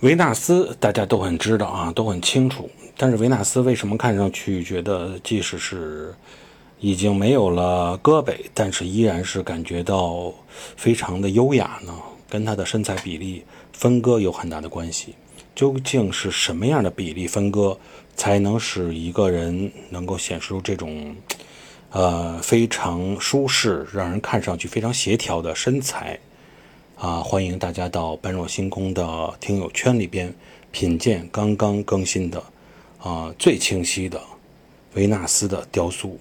维纳斯大家都很知道啊，都很清楚。但是维纳斯为什么看上去觉得，即使是已经没有了胳膊，但是依然是感觉到非常的优雅呢？跟他的身材比例分割有很大的关系。究竟是什么样的比例分割，才能使一个人能够显示出这种，呃，非常舒适、让人看上去非常协调的身材？啊，欢迎大家到般若星空的听友圈里边品鉴刚刚更新的啊最清晰的维纳斯的雕塑。